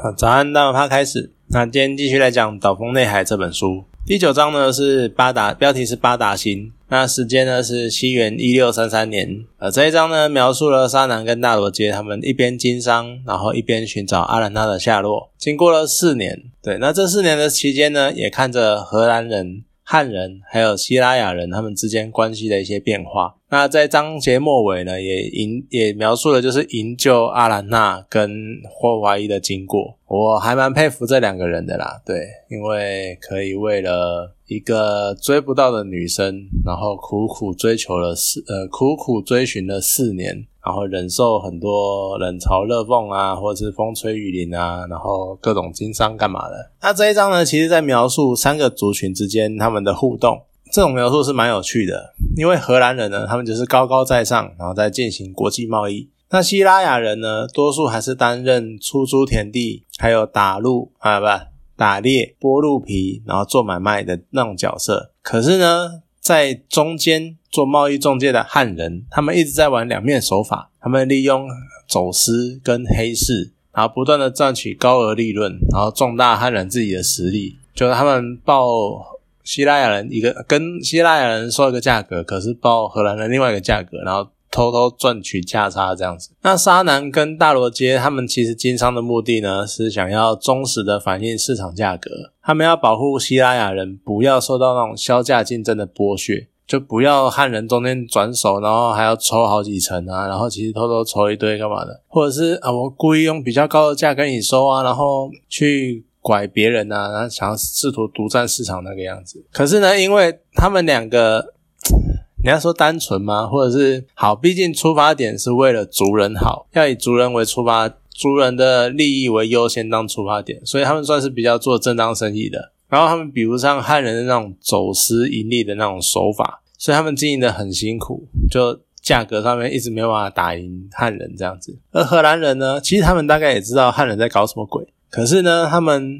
好，早安，大家开始。那今天继续来讲《岛风内海》这本书。第九章呢是八达，标题是八达星。那时间呢是西元一六三三年。呃，这一章呢描述了沙南跟大罗杰他们一边经商，然后一边寻找阿兰娜的下落。经过了四年，对，那这四年的期间呢，也看着荷兰人。汉人还有希拉雅人他们之间关系的一些变化。那在章节末尾呢，也营也描述了就是营救阿兰娜跟霍华伊的经过。我还蛮佩服这两个人的啦，对，因为可以为了一个追不到的女生，然后苦苦追求了四呃苦苦追寻了四年。然后忍受很多冷嘲热讽啊，或者是风吹雨淋啊，然后各种经商干嘛的？那这一章呢，其实在描述三个族群之间他们的互动，这种描述是蛮有趣的。因为荷兰人呢，他们就是高高在上，然后在进行国际贸易；那希拉雅人呢，多数还是担任出租田地，还有打鹿啊，不打猎、剥鹿皮，然后做买卖的那种角色。可是呢，在中间。做贸易中介的汉人，他们一直在玩两面手法。他们利用走私跟黑市，然后不断的赚取高额利润，然后壮大汉人自己的实力。就是他们报希腊雅人一个，跟希腊雅人说一个价格，可是报荷兰人另外一个价格，然后偷偷赚取价差这样子。那沙南跟大罗街他们其实经商的目的呢，是想要忠实的反映市场价格。他们要保护希腊雅人不要受到那种销价竞争的剥削。就不要汉人中间转手，然后还要抽好几层啊，然后其实偷偷抽一堆干嘛的？或者是啊，我故意用比较高的价跟你收啊，然后去拐别人啊，然后想要试图独占市场那个样子。可是呢，因为他们两个，你要说单纯吗？或者是好？毕竟出发点是为了族人好，要以族人为出发，族人的利益为优先当出发点，所以他们算是比较做正当生意的。然后他们比不上汉人的那种走私盈利的那种手法，所以他们经营的很辛苦，就价格上面一直没有办法打赢汉人这样子。而荷兰人呢，其实他们大概也知道汉人在搞什么鬼，可是呢，他们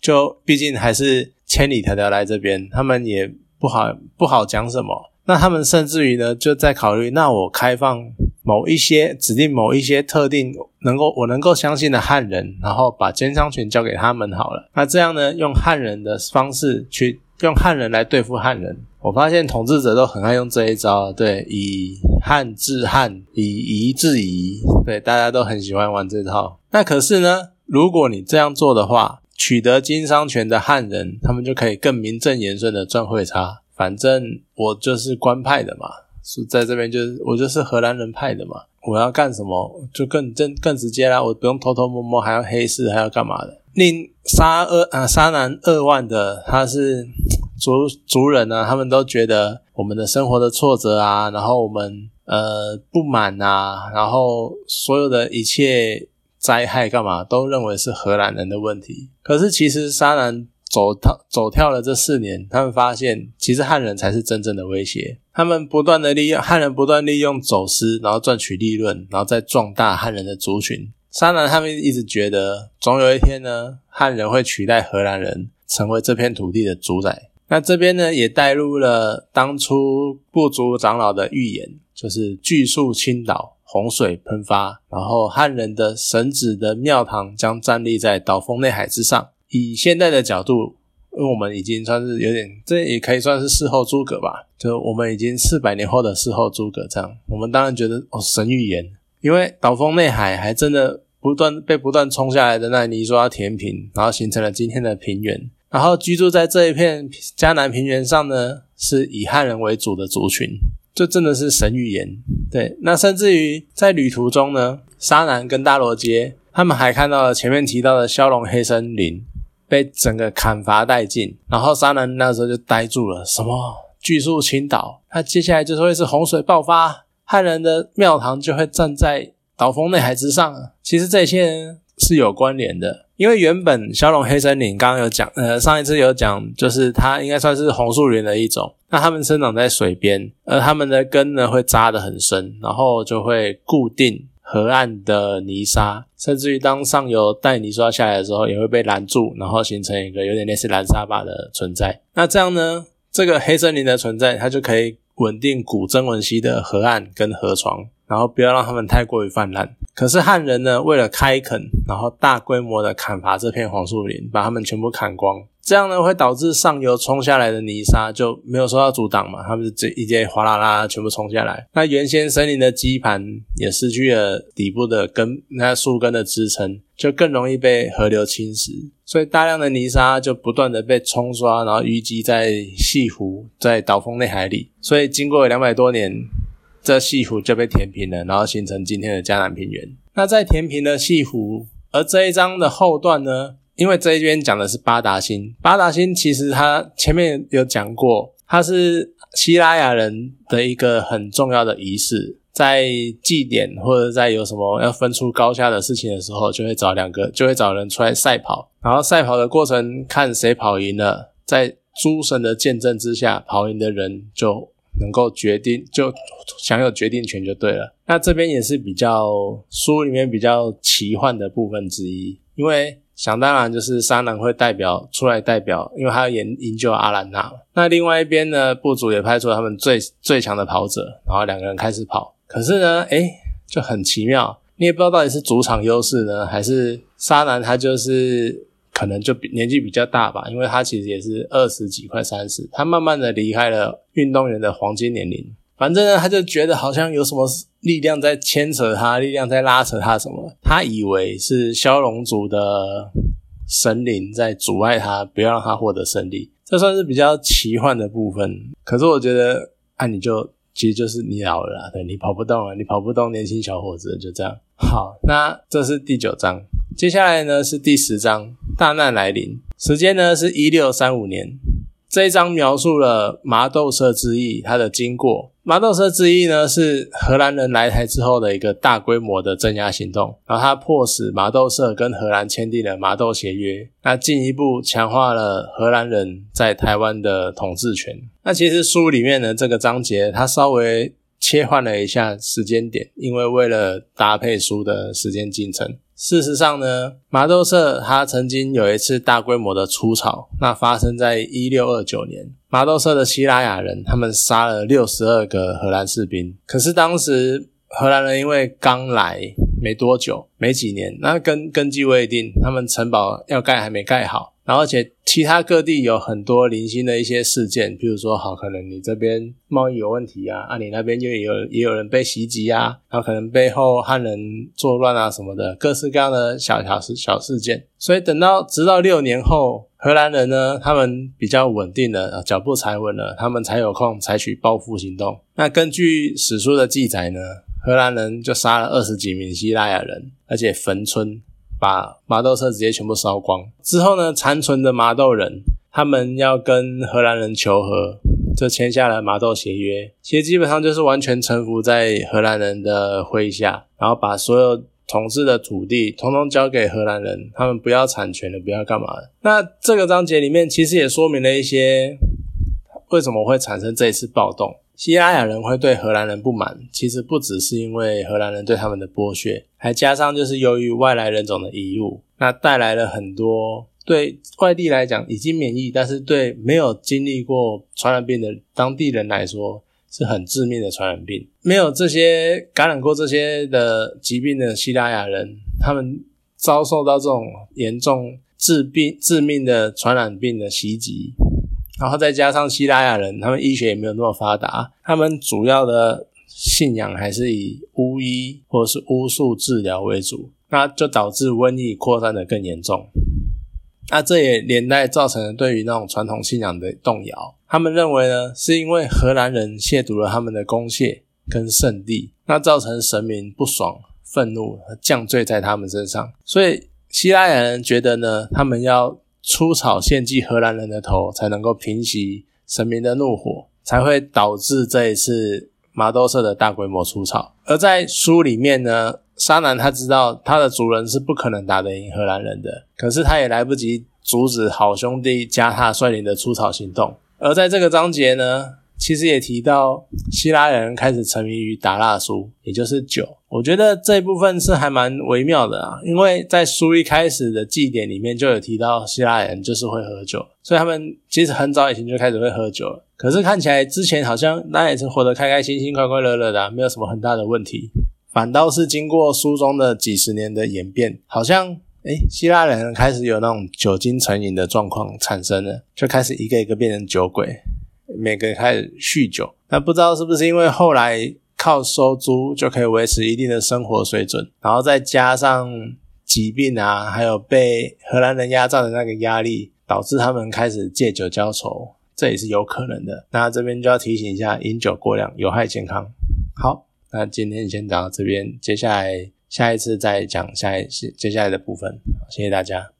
就毕竟还是千里迢迢来这边，他们也不好不好讲什么。那他们甚至于呢，就在考虑，那我开放。某一些指定某一些特定能够我能够相信的汉人，然后把奸商权交给他们好了。那这样呢，用汉人的方式去用汉人来对付汉人。我发现统治者都很爱用这一招，对，以汉治汉，以夷制夷，对，大家都很喜欢玩这套。那可是呢，如果你这样做的话，取得经商权的汉人，他们就可以更名正言顺的赚汇差。反正我就是官派的嘛。是在这边，就是我就是荷兰人派的嘛，我要干什么就更正更直接啦，我不用偷偷摸摸，还要黑市，还要干嘛的？令沙二啊沙南二万的他是族族人呢，他们都觉得我们的生活的挫折啊，然后我们呃不满啊，然后所有的一切灾害干嘛，都认为是荷兰人的问题。可是其实沙南。走跳走跳了这四年，他们发现其实汉人才是真正的威胁。他们不断的利用汉人，不断利用走私，然后赚取利润，然后再壮大汉人的族群。沙南他们一直觉得，总有一天呢，汉人会取代荷兰人，成为这片土地的主宰。那这边呢，也带入了当初部族长老的预言，就是巨树倾倒，洪水喷发，然后汉人的神子的庙堂将站立在岛峰内海之上。以现在的角度，因为我们已经算是有点，这也可以算是事后诸葛吧。就我们已经四百年后的事后诸葛这样，我们当然觉得哦，神预言，因为岛峰内海还真的不断被不断冲下来的那泥沙填平，然后形成了今天的平原。然后居住在这一片迦南平原上呢，是以汉人为主的族群，这真的是神预言。对，那甚至于在旅途中呢，沙南跟大罗街，他们还看到了前面提到的骁龙黑森林。被整个砍伐殆尽，然后沙南那时候就呆住了。什么巨树倾倒？那接下来就是会是洪水爆发，汉人的庙堂就会站在岛峰内海之上。其实这些是有关联的，因为原本骁龙黑森林刚刚有讲，呃，上一次有讲，就是它应该算是红树林的一种。那它们生长在水边，而它们的根呢会扎得很深，然后就会固定。河岸的泥沙，甚至于当上游带泥沙下来的时候，也会被拦住，然后形成一个有点类似拦沙坝的存在。那这样呢，这个黑森林的存在，它就可以稳定古曾文溪的河岸跟河床，然后不要让他们太过于泛滥。可是汉人呢，为了开垦，然后大规模的砍伐这片黄树林，把它们全部砍光。这样呢，会导致上游冲下来的泥沙就没有受到阻挡嘛？他们是这一节哗啦啦全部冲下来，那原先森林的基盘也失去了底部的根，那树根的支撑，就更容易被河流侵蚀。所以大量的泥沙就不断的被冲刷，然后淤积在西湖，在岛峰内海里。所以经过两百多年，这西湖就被填平了，然后形成今天的江南平原。那在填平的西湖，而这一章的后段呢？因为这一边讲的是八达星，八达星其实它前面有讲过，它是希拉雅人的一个很重要的仪式，在祭典或者在有什么要分出高下的事情的时候，就会找两个，就会找人出来赛跑，然后赛跑的过程看谁跑赢了，在诸神的见证之下，跑赢的人就能够决定，就享有决定权就对了。那这边也是比较书里面比较奇幻的部分之一，因为。想当然就是沙男会代表出来代表，因为他要营营救阿兰娜。那另外一边呢，部族也派出了他们最最强的跑者，然后两个人开始跑。可是呢，诶就很奇妙，你也不知道到底是主场优势呢，还是沙男他就是可能就比年纪比较大吧，因为他其实也是二十几快三十，他慢慢的离开了运动员的黄金年龄。反正呢，他就觉得好像有什么力量在牵扯他，力量在拉扯他什么。他以为是骁龙族的神灵在阻碍他，不要让他获得胜利。这算是比较奇幻的部分。可是我觉得，啊，你就其实就是你老了，对你跑不动了，你跑不动，年轻小伙子就这样。好，那这是第九章，接下来呢是第十章，大难来临，时间呢是一六三五年。这一章描述了麻豆社之役它的经过。麻豆社之役呢，是荷兰人来台之后的一个大规模的镇压行动，然后它迫使麻豆社跟荷兰签订了麻豆协约，那进一步强化了荷兰人在台湾的统治权。那其实书里面的，这个章节它稍微切换了一下时间点，因为为了搭配书的时间进程。事实上呢，麻豆社它曾经有一次大规模的出草，那发生在一六二九年。麻豆社的希拉雅人他们杀了六十二个荷兰士兵，可是当时荷兰人因为刚来没多久，没几年，那根根基未定，他们城堡要盖还没盖好。然后，而且其他各地有很多零星的一些事件，比如说，好，可能你这边贸易有问题啊，啊，你那边又有也有人被袭击啊，然后可能背后汉人作乱啊什么的，各式各样的小小事小事件。所以等到直到六年后，荷兰人呢，他们比较稳定了，脚步踩稳了，他们才有空采取报复行动。那根据史书的记载呢，荷兰人就杀了二十几名希腊雅人，而且焚村。把麻豆社直接全部烧光之后呢，残存的麻豆人他们要跟荷兰人求和，就签下了麻豆协约。其实基本上就是完全臣服在荷兰人的麾下，然后把所有统治的土地统统交给荷兰人，他们不要产权的，不要干嘛的。那这个章节里面其实也说明了一些为什么会产生这一次暴动。西拉雅人会对荷兰人不满，其实不只是因为荷兰人对他们的剥削，还加上就是由于外来人种的移入，那带来了很多对外地来讲已经免疫，但是对没有经历过传染病的当地人来说是很致命的传染病。没有这些感染过这些的疾病的西拉雅人，他们遭受到这种严重致病致命的传染病的袭击。然后再加上希腊雅人，他们医学也没有那么发达，他们主要的信仰还是以巫医或者是巫术治疗为主，那就导致瘟疫扩散的更严重。那这也连带造成了对于那种传统信仰的动摇。他们认为呢，是因为荷兰人亵渎了他们的公械跟圣地，那造成神明不爽、愤怒，降罪在他们身上。所以希腊雅人觉得呢，他们要。出草献祭荷兰人的头，才能够平息神明的怒火，才会导致这一次麻豆社的大规模出草。而在书里面呢，沙男他知道他的族人是不可能打得赢荷兰人的，可是他也来不及阻止好兄弟加踏率领的出草行动。而在这个章节呢，其实也提到希腊人开始沉迷于打蜡书，也就是酒。我觉得这一部分是还蛮微妙的啊，因为在书一开始的祭典里面就有提到希腊人就是会喝酒，所以他们其实很早以前就开始会喝酒了。可是看起来之前好像那也是活得开开心心、快快乐乐的，没有什么很大的问题。反倒是经过书中的几十年的演变，好像诶希腊人开始有那种酒精成瘾的状况产生了，就开始一个一个变成酒鬼，每个开始酗酒。那不知道是不是因为后来。靠收租就可以维持一定的生活水准，然后再加上疾病啊，还有被荷兰人压榨的那个压力，导致他们开始借酒浇愁，这也是有可能的。那这边就要提醒一下，饮酒过量有害健康。好，那今天先讲到这边，接下来下一次再讲下一次接下来的部分。谢谢大家。